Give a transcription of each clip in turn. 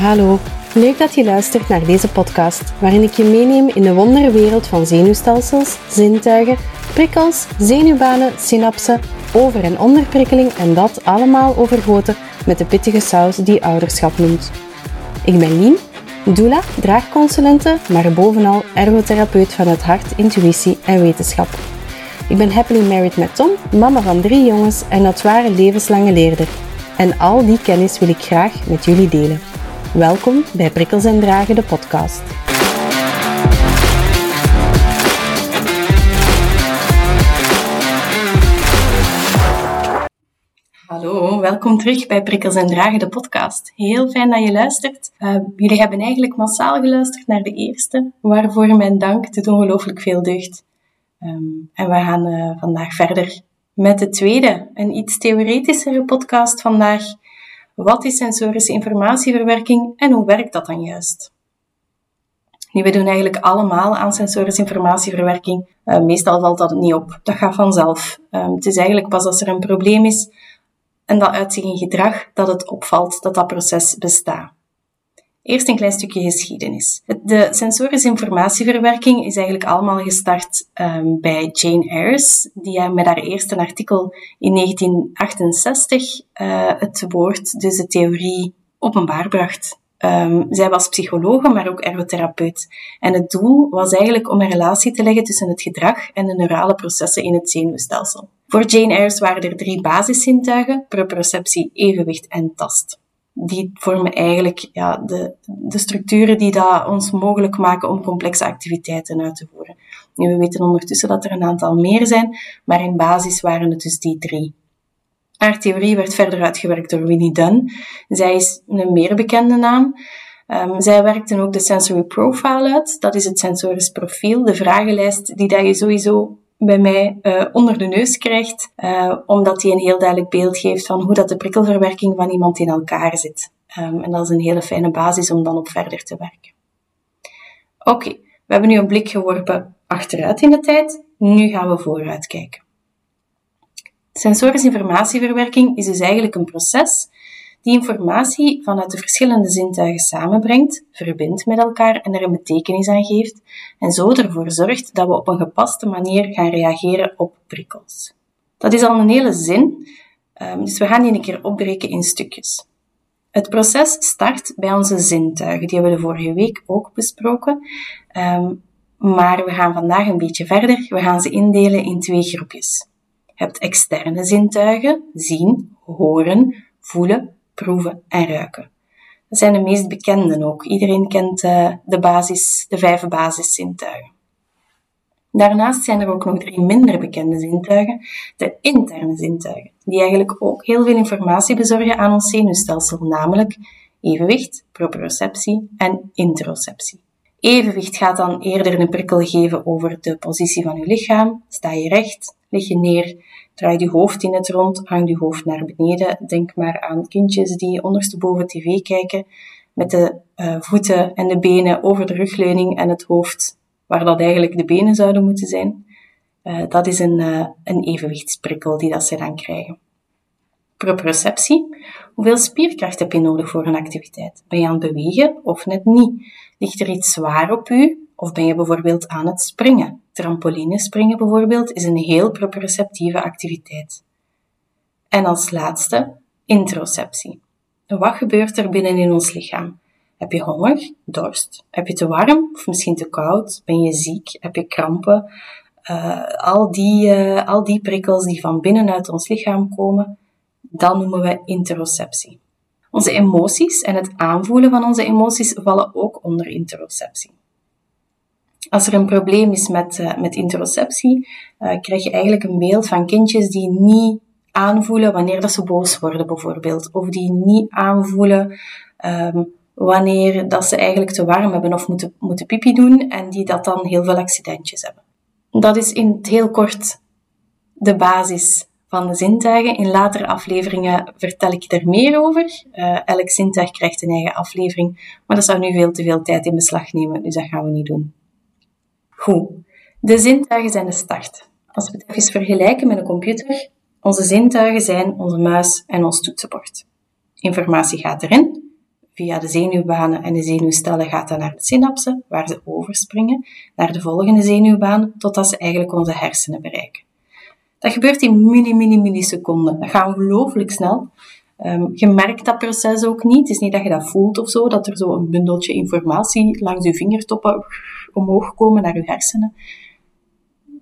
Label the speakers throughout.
Speaker 1: Hallo, leuk dat je luistert naar deze podcast, waarin ik je meeneem in de wonderwereld van zenuwstelsels, zintuigen, prikkels, zenuwbanen, synapsen, over- en onderprikkeling en dat allemaal overgoten met de pittige saus die ouderschap noemt. Ik ben Lien, doula, draagconsulente, maar bovenal ergotherapeut van het hart, intuïtie en wetenschap. Ik ben happily married met Tom, mama van drie jongens en dat ware levenslange leerder. En al die kennis wil ik graag met jullie delen. Welkom bij Prikkels en Dragen, de podcast. Hallo, welkom terug bij Prikkels en Dragen, de podcast. Heel fijn dat je luistert. Uh, jullie hebben eigenlijk massaal geluisterd naar de eerste, waarvoor mijn dank doet ongelooflijk veel deugd. Um, en we gaan uh, vandaag verder met de tweede, een iets theoretischere podcast vandaag. Wat is sensorische informatieverwerking en hoe werkt dat dan juist? Nu, we doen eigenlijk allemaal aan sensorische informatieverwerking. Uh, meestal valt dat niet op. Dat gaat vanzelf. Um, het is eigenlijk pas als er een probleem is en dat uit zich in gedrag, dat het opvalt dat dat proces bestaat. Eerst een klein stukje geschiedenis. De sensorische informatieverwerking is eigenlijk allemaal gestart um, bij Jane Eyres, die met haar eerste artikel in 1968 uh, het woord, dus de theorie, openbaar bracht. Um, zij was psychologe, maar ook ergotherapeut. En het doel was eigenlijk om een relatie te leggen tussen het gedrag en de neurale processen in het zenuwstelsel. Voor Jane Eyres waren er drie basiszintuigen, proprioceptie, evenwicht en tast die vormen eigenlijk ja, de, de structuren die dat ons mogelijk maken om complexe activiteiten uit te voeren. We weten ondertussen dat er een aantal meer zijn, maar in basis waren het dus die drie. Haar theorie werd verder uitgewerkt door Winnie Dunn. Zij is een meer bekende naam. Um, zij werkte ook de Sensory Profile uit. Dat is het sensorisch profiel, de vragenlijst die dat je sowieso bij mij uh, onder de neus krijgt, uh, omdat hij een heel duidelijk beeld geeft van hoe dat de prikkelverwerking van iemand in elkaar zit. Um, en dat is een hele fijne basis om dan op verder te werken. Oké, we hebben nu een blik geworpen achteruit in de tijd. Nu gaan we vooruit kijken. Sensorische informatieverwerking is dus eigenlijk een proces die informatie vanuit de verschillende zintuigen samenbrengt, verbindt met elkaar en er een betekenis aan geeft en zo ervoor zorgt dat we op een gepaste manier gaan reageren op prikkels. Dat is al een hele zin, ehm, dus we gaan die een keer opbreken in stukjes. Het proces start bij onze zintuigen, die hebben we de vorige week ook besproken, ehm, maar we gaan vandaag een beetje verder. We gaan ze indelen in twee groepjes. Je hebt externe zintuigen, zien, horen, voelen, proeven en ruiken. Dat zijn de meest bekende ook. Iedereen kent uh, de, basis, de vijf basiszintuigen. Daarnaast zijn er ook nog drie minder bekende zintuigen, de interne zintuigen, die eigenlijk ook heel veel informatie bezorgen aan ons zenuwstelsel, namelijk evenwicht, proprioceptie en interoceptie. Evenwicht gaat dan eerder een prikkel geven over de positie van je lichaam. Sta je recht? Lig je neer? Draai je hoofd in het rond, hang je hoofd naar beneden. Denk maar aan kindjes die ondersteboven tv kijken, met de uh, voeten en de benen over de rugleuning en het hoofd waar dat eigenlijk de benen zouden moeten zijn. Uh, dat is een, uh, een evenwichtsprikkel die dat ze dan krijgen. Proprioceptie. Hoeveel spierkracht heb je nodig voor een activiteit? Ben je aan het bewegen of net niet? Ligt er iets zwaar op u of ben je bijvoorbeeld aan het springen? Trampolinespringen bijvoorbeeld is een heel proprioceptieve activiteit. En als laatste, interoceptie. Wat gebeurt er binnen in ons lichaam? Heb je honger, dorst? Heb je te warm of misschien te koud? Ben je ziek? Heb je krampen? Uh, al, die, uh, al die prikkels die van binnenuit ons lichaam komen, dat noemen we interoceptie. Onze emoties en het aanvoelen van onze emoties vallen ook onder interoceptie. Als er een probleem is met, uh, met interoceptie, uh, krijg je eigenlijk een beeld van kindjes die niet aanvoelen wanneer dat ze boos worden, bijvoorbeeld. Of die niet aanvoelen um, wanneer dat ze eigenlijk te warm hebben of moeten, moeten pipi doen en die dat dan heel veel accidentjes hebben. Dat is in het heel kort de basis van de zintuigen. In latere afleveringen vertel ik er meer over. Uh, elk zintuig krijgt een eigen aflevering, maar dat zou nu veel te veel tijd in beslag nemen, dus dat gaan we niet doen. Goed, de zintuigen zijn de start. Als we het even vergelijken met een computer, onze zintuigen zijn onze muis en ons toetsenbord. Informatie gaat erin, Via de zenuwbanen en de zenuwstellen gaat dat naar de synapsen, waar ze overspringen, naar de volgende zenuwbaan, totdat ze eigenlijk onze hersenen bereiken. Dat gebeurt in milli, milli, milliseconden. Dat gaat ongelooflijk snel. Um, je merkt dat proces ook niet. Het is niet dat je dat voelt of zo, dat er zo een bundeltje informatie langs je vingertoppen omhoog komen naar je hersenen.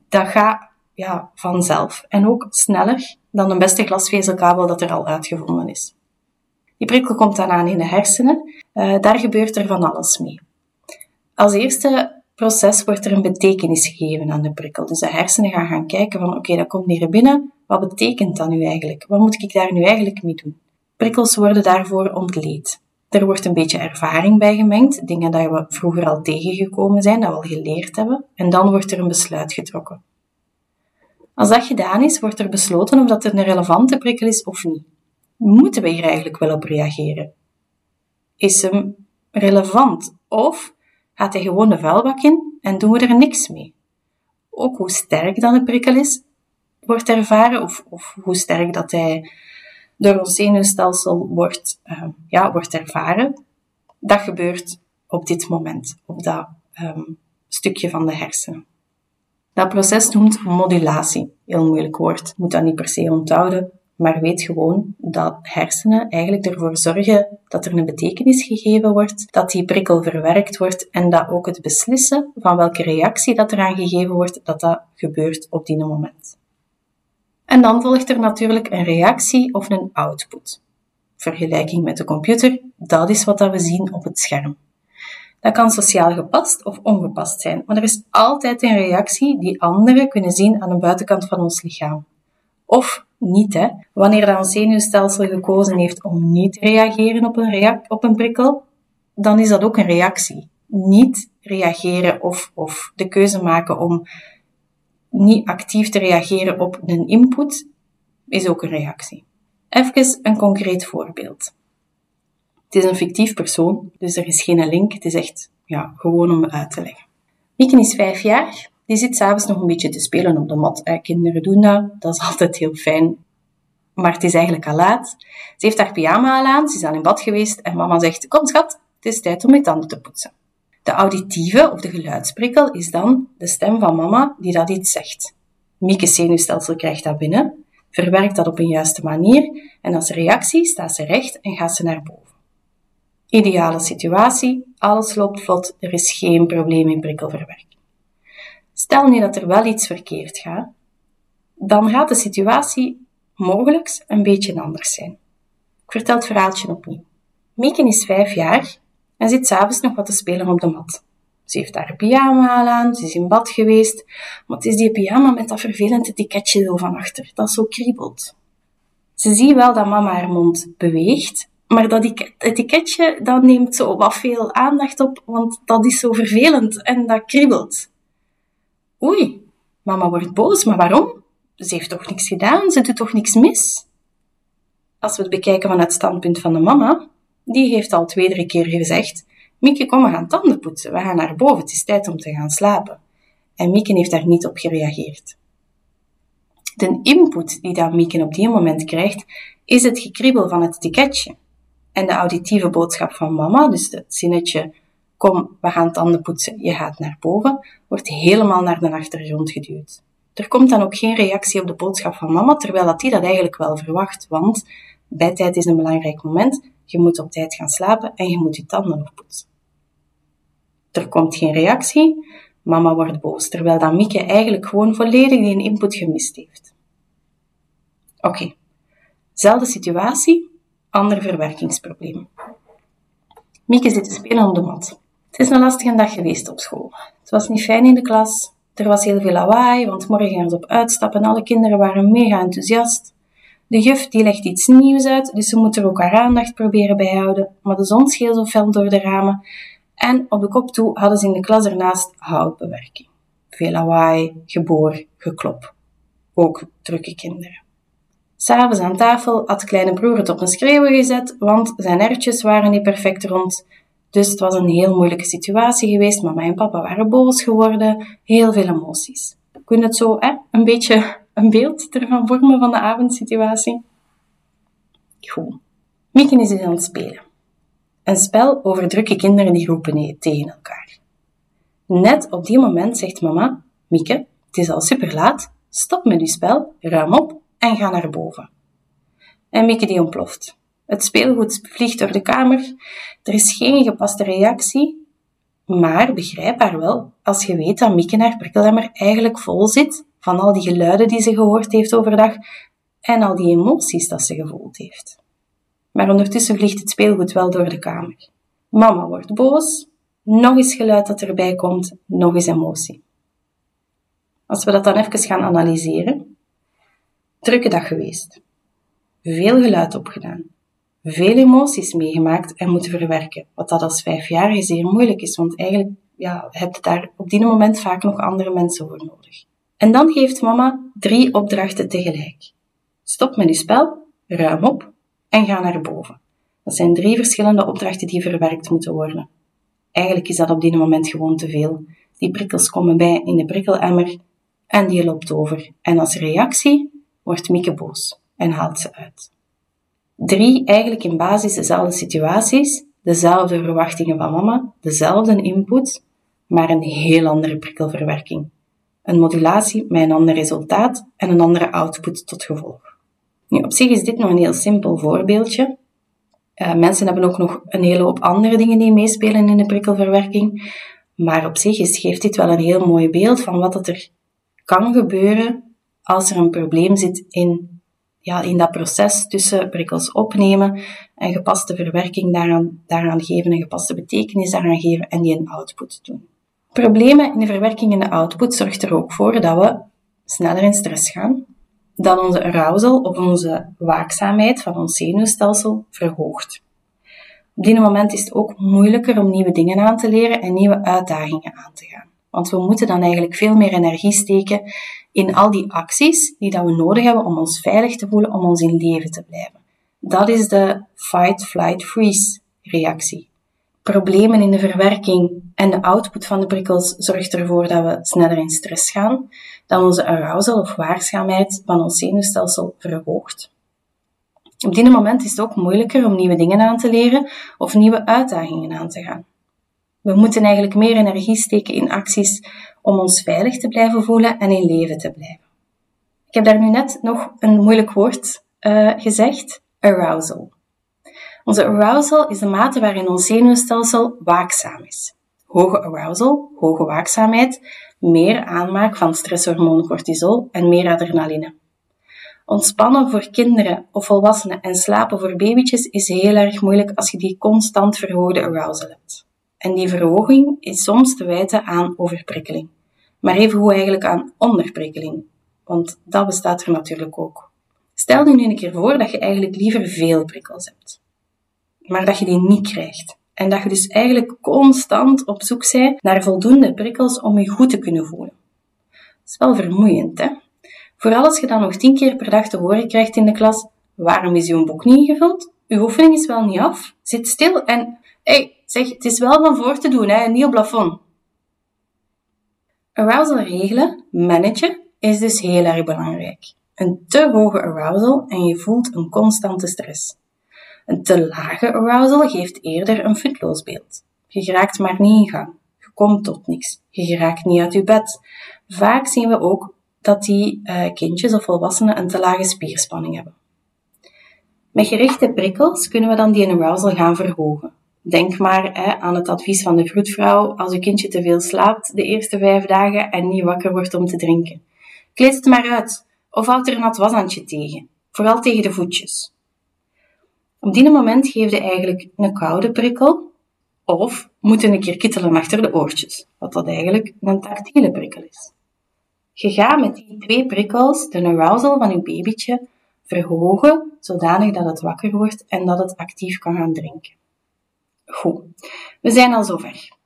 Speaker 1: Dat gaat ja, vanzelf. En ook sneller dan een beste glasvezelkabel dat er al uitgevonden is. Die prikkel komt dan aan in de hersenen. Uh, daar gebeurt er van alles mee. Als eerste proces wordt er een betekenis gegeven aan de prikkel. Dus de hersenen gaan gaan kijken van oké, dat komt hier binnen. Wat betekent dat nu eigenlijk? Wat moet ik daar nu eigenlijk mee doen? Prikkels worden daarvoor ontleed. Er wordt een beetje ervaring bij gemengd, dingen die we vroeger al tegengekomen zijn, dat we al geleerd hebben, en dan wordt er een besluit getrokken. Als dat gedaan is, wordt er besloten of dat het een relevante prikkel is of niet. Moeten we hier eigenlijk wel op reageren? Is hem relevant of gaat hij gewoon de vuilbak in en doen we er niks mee? Ook hoe sterk dan de prikkel is, wordt ervaren, of, of hoe sterk dat hij door ons zenuwstelsel wordt, uh, ja, wordt ervaren. Dat gebeurt op dit moment, op dat um, stukje van de hersenen. Dat proces noemt modulatie. Heel moeilijk woord, moet dat niet per se onthouden, maar weet gewoon dat hersenen eigenlijk ervoor zorgen dat er een betekenis gegeven wordt, dat die prikkel verwerkt wordt en dat ook het beslissen van welke reactie dat eraan gegeven wordt, dat dat gebeurt op die moment. En dan volgt er natuurlijk een reactie of een output. Vergelijking met de computer, dat is wat we zien op het scherm. Dat kan sociaal gepast of ongepast zijn, maar er is altijd een reactie die anderen kunnen zien aan de buitenkant van ons lichaam. Of niet, hè. Wanneer dat zenuwstelsel gekozen heeft om niet te reageren op een, op een prikkel, dan is dat ook een reactie. Niet reageren of, of de keuze maken om niet actief te reageren op een input is ook een reactie. Even een concreet voorbeeld. Het is een fictief persoon, dus er is geen link. Het is echt ja, gewoon om uit te leggen. Mieke is vijf jaar. Die zit s'avonds nog een beetje te spelen op de mat. Eh, kinderen doen dat. Dat is altijd heel fijn. Maar het is eigenlijk al laat. Ze heeft haar pyjama al aan. Ze is al in bad geweest. En mama zegt, kom schat, het is tijd om je tanden te poetsen. De auditieve of de geluidsprikkel is dan de stem van mama die dat iets zegt. Mieke's zenuwstelsel krijgt dat binnen, verwerkt dat op een juiste manier en als reactie staat ze recht en gaat ze naar boven. Ideale situatie, alles loopt vlot, er is geen probleem in prikkelverwerking. Stel nu dat er wel iets verkeerd gaat, dan gaat de situatie mogelijk een beetje anders zijn. Ik vertel het verhaaltje opnieuw. Mieke is vijf jaar en zit s'avonds nog wat te spelen op de mat. Ze heeft haar pyjama aan, ze is in bad geweest, maar het is die pyjama met dat vervelend etiketje zo van achter, dat zo kriebelt. Ze ziet wel dat mama haar mond beweegt, maar dat etiketje, dat neemt zo wat veel aandacht op, want dat is zo vervelend en dat kriebelt. Oei, mama wordt boos, maar waarom? Ze heeft toch niks gedaan, ze doet toch niks mis? Als we het bekijken vanuit het standpunt van de mama, die heeft al twee, drie keer gezegd, Mieke, kom, we gaan tanden poetsen. We gaan naar boven. Het is tijd om te gaan slapen. En Mieke heeft daar niet op gereageerd. De input die dat Mieke op die moment krijgt, is het gekriebel van het etiketje. En de auditieve boodschap van mama, dus het zinnetje, kom, we gaan tanden poetsen, je gaat naar boven, wordt helemaal naar de achtergrond geduwd. Er komt dan ook geen reactie op de boodschap van mama, terwijl dat die dat eigenlijk wel verwacht, want bedtijd is een belangrijk moment je moet op tijd gaan slapen en je moet je tanden nog poetsen. Er komt geen reactie, mama wordt boos, terwijl dan Mieke eigenlijk gewoon volledig die input gemist heeft. Oké, zelfde situatie, ander verwerkingsprobleem. Mieke zit te spelen op de mat. Het is een lastige dag geweest op school. Het was niet fijn in de klas, er was heel veel lawaai, want morgen gaan ze op uitstappen en alle kinderen waren mega enthousiast. De juf die legt iets nieuws uit, dus ze moet er ook haar aandacht proberen bij houden, maar de zon scheen zo fel door de ramen en op de kop toe hadden ze in de klas ernaast houtbewerking. Veel lawaai, geboor, geklop. Ook drukke kinderen. S'avonds aan tafel had kleine broer het op een schreeuwen gezet, want zijn erwtjes waren niet perfect rond. Dus het was een heel moeilijke situatie geweest. Mama en papa waren boos geworden. Heel veel emoties. Kun je het zo hè, een beetje een beeld ervan vormen van de avondsituatie? Goed. Mieke is dus aan het spelen. Een spel over drukke kinderen die roepen tegen elkaar. Net op die moment zegt mama, Mieke, het is al super laat, stop met uw spel, ruim op en ga naar boven. En Mieke die ontploft. Het speelgoed vliegt door de kamer. Er is geen gepaste reactie, maar begrijpbaar wel als je weet dat Mieke haar prikkelemmer eigenlijk vol zit van al die geluiden die ze gehoord heeft overdag en al die emoties dat ze gevoeld heeft. Maar ondertussen vliegt het speelgoed wel door de kamer. Mama wordt boos, nog eens geluid dat erbij komt, nog eens emotie. Als we dat dan even gaan analyseren. Drukke dag geweest. Veel geluid opgedaan. Veel emoties meegemaakt en moeten verwerken. Wat dat als vijfjarige zeer moeilijk is, want eigenlijk ja, heb je daar op die moment vaak nog andere mensen voor nodig. En dan geeft mama drie opdrachten tegelijk. Stop met je spel, ruim op en ga naar boven. Dat zijn drie verschillende opdrachten die verwerkt moeten worden. Eigenlijk is dat op dit moment gewoon te veel. Die prikkels komen bij in de prikkelemmer en die loopt over. En als reactie wordt Mieke boos en haalt ze uit. Drie eigenlijk in basis dezelfde situaties, dezelfde verwachtingen van mama, dezelfde input, maar een heel andere prikkelverwerking. Een modulatie met een ander resultaat en een andere output tot gevolg. Nu, op zich is dit nog een heel simpel voorbeeldje. Uh, mensen hebben ook nog een hele hoop andere dingen die meespelen in de prikkelverwerking. Maar op zich geeft dit wel een heel mooi beeld van wat er kan gebeuren als er een probleem zit in, ja, in dat proces tussen prikkels opnemen en gepaste verwerking daaraan, daaraan geven, een gepaste betekenis daaraan geven en die een output doen. Problemen in de verwerking en de output zorgt er ook voor dat we sneller in stress gaan, dat onze arousal of onze waakzaamheid van ons zenuwstelsel verhoogt. Op die moment is het ook moeilijker om nieuwe dingen aan te leren en nieuwe uitdagingen aan te gaan. Want we moeten dan eigenlijk veel meer energie steken in al die acties die dat we nodig hebben om ons veilig te voelen, om ons in leven te blijven. Dat is de fight, flight, freeze reactie. Problemen in de verwerking en de output van de prikkels zorgt ervoor dat we sneller in stress gaan, dat onze arousal of waakzaamheid van ons zenuwstelsel verhoogt. Op die moment is het ook moeilijker om nieuwe dingen aan te leren of nieuwe uitdagingen aan te gaan. We moeten eigenlijk meer energie steken in acties om ons veilig te blijven voelen en in leven te blijven. Ik heb daar nu net nog een moeilijk woord uh, gezegd: arousal. Onze arousal is de mate waarin ons zenuwstelsel waakzaam is. Hoge arousal, hoge waakzaamheid, meer aanmaak van stresshormoon cortisol en meer adrenaline. Ontspannen voor kinderen of volwassenen en slapen voor babytjes is heel erg moeilijk als je die constant verhoogde arousal hebt. En die verhoging is soms te wijten aan overprikkeling. Maar even hoe eigenlijk aan onderprikkeling. Want dat bestaat er natuurlijk ook. Stel je nu een keer voor dat je eigenlijk liever veel prikkels hebt. Maar dat je die niet krijgt. En dat je dus eigenlijk constant op zoek bent naar voldoende prikkels om je goed te kunnen voelen. Dat is wel vermoeiend, hè? Vooral als je dan nog tien keer per dag te horen krijgt in de klas, waarom is uw boek niet ingevuld? Uw oefening is wel niet af. Zit stil en, hey, zeg, het is wel van voor te doen, hè, niet op plafond. Arousal regelen, managen, is dus heel erg belangrijk. Een te hoge arousal en je voelt een constante stress. Een te lage arousal geeft eerder een futloos beeld. Je geraakt maar niet in gang. Je komt tot niks. Je geraakt niet uit je bed. Vaak zien we ook dat die uh, kindjes of volwassenen een te lage spierspanning hebben. Met gerichte prikkels kunnen we dan die arousal gaan verhogen. Denk maar hè, aan het advies van de vroedvrouw als uw kindje te veel slaapt de eerste vijf dagen en niet wakker wordt om te drinken. Kleed het maar uit of houd er een nat washandje tegen, vooral tegen de voetjes. Op die moment geef je eigenlijk een koude prikkel of moet een keer kittelen achter de oortjes, wat dat eigenlijk een tactiele prikkel is. Je gaat met die twee prikkels de arousal van je babytje verhogen, zodanig dat het wakker wordt en dat het actief kan gaan drinken. Goed, we zijn al zover.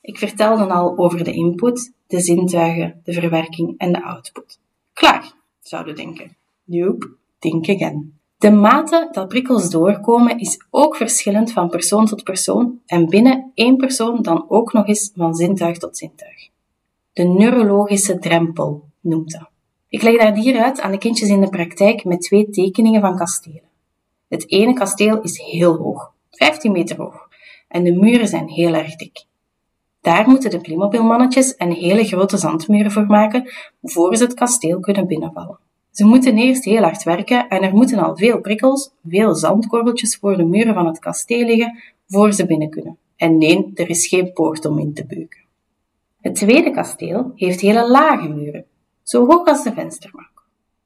Speaker 1: Ik vertelde al over de input, de zintuigen, de verwerking en de output. Klaar, zouden denken. Nope, think again. De mate dat prikkels doorkomen is ook verschillend van persoon tot persoon en binnen één persoon dan ook nog eens van zintuig tot zintuig. De neurologische drempel noemt dat. Ik leg daar hier uit aan de kindjes in de praktijk met twee tekeningen van kastelen. Het ene kasteel is heel hoog, 15 meter hoog. en de muren zijn heel erg dik. Daar moeten de Playmobil-mannetjes een hele grote zandmuren voor maken voor ze het kasteel kunnen binnenvallen. Ze moeten eerst heel hard werken en er moeten al veel prikkels, veel zandkorreltjes voor de muren van het kasteel liggen voor ze binnen kunnen. En nee, er is geen poort om in te beuken. Het tweede kasteel heeft hele lage muren, zo hoog als de vensterbank.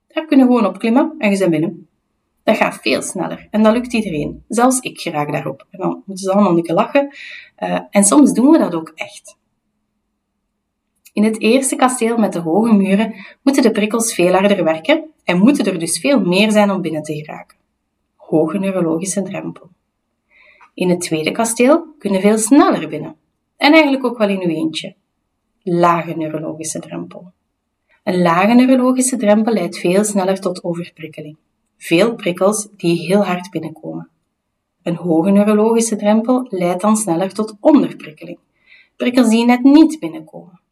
Speaker 1: Daar kunnen we gewoon op klimmen en je binnen. Dat gaat veel sneller en dat lukt iedereen. Zelfs ik geraak daarop. En dan moeten ze allemaal een keer lachen. Uh, en soms doen we dat ook echt. In het eerste kasteel met de hoge muren moeten de prikkels veel harder werken en moeten er dus veel meer zijn om binnen te geraken. Hoge neurologische drempel. In het tweede kasteel kunnen veel sneller binnen. En eigenlijk ook wel in uw eentje. Lage neurologische drempel. Een lage neurologische drempel leidt veel sneller tot overprikkeling. Veel prikkels die heel hard binnenkomen. Een hoge neurologische drempel leidt dan sneller tot onderprikkeling. Prikkels die net niet binnenkomen.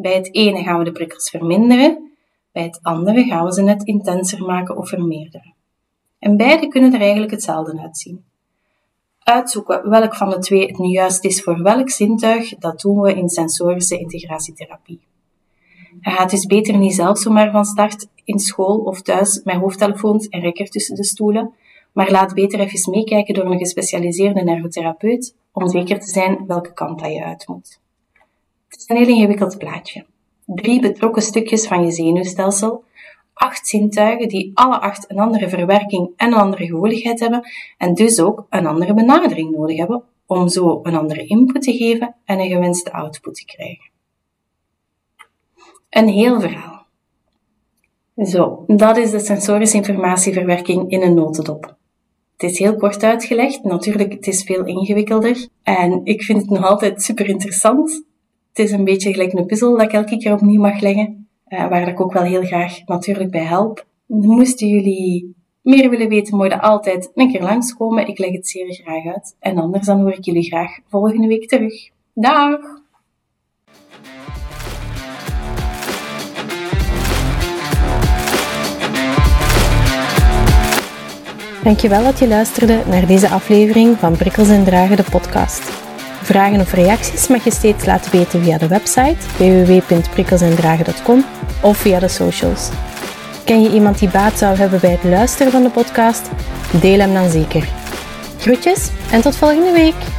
Speaker 1: Bij het ene gaan we de prikkels verminderen, bij het andere gaan we ze net intenser maken of vermeerderen. En beide kunnen er eigenlijk hetzelfde uitzien. Uitzoeken welk van de twee het nu juist is voor welk zintuig, dat doen we in sensorische integratietherapie. Hij gaat dus beter niet zelf zomaar van start in school of thuis met hoofdtelefoons en rekker tussen de stoelen, maar laat beter even meekijken door een gespecialiseerde nervotherapeut om zeker te zijn welke kant dat je uit moet. Het is een heel ingewikkeld plaatje. Drie betrokken stukjes van je zenuwstelsel, acht zintuigen die alle acht een andere verwerking en een andere gevoeligheid hebben en dus ook een andere benadering nodig hebben om zo een andere input te geven en een gewenste output te krijgen. Een heel verhaal. Zo, dat is de sensorische informatieverwerking in een notendop. Het is heel kort uitgelegd, natuurlijk, het is veel ingewikkelder. En ik vind het nog altijd super interessant. Het is een beetje gelijk een puzzel dat ik elke keer opnieuw mag leggen, uh, waar ik ook wel heel graag natuurlijk bij help. Moesten jullie meer willen weten, je altijd een keer langskomen. Ik leg het zeer graag uit. En anders dan hoor ik jullie graag volgende week terug. Dag! Dankjewel dat je luisterde naar deze aflevering van Prikkels en Dragen, de podcast. Vragen of reacties mag je steeds laten weten via de website www.prikkelsendragen.com of via de socials. Ken je iemand die baat zou hebben bij het luisteren van de podcast? Deel hem dan zeker. Groetjes en tot volgende week!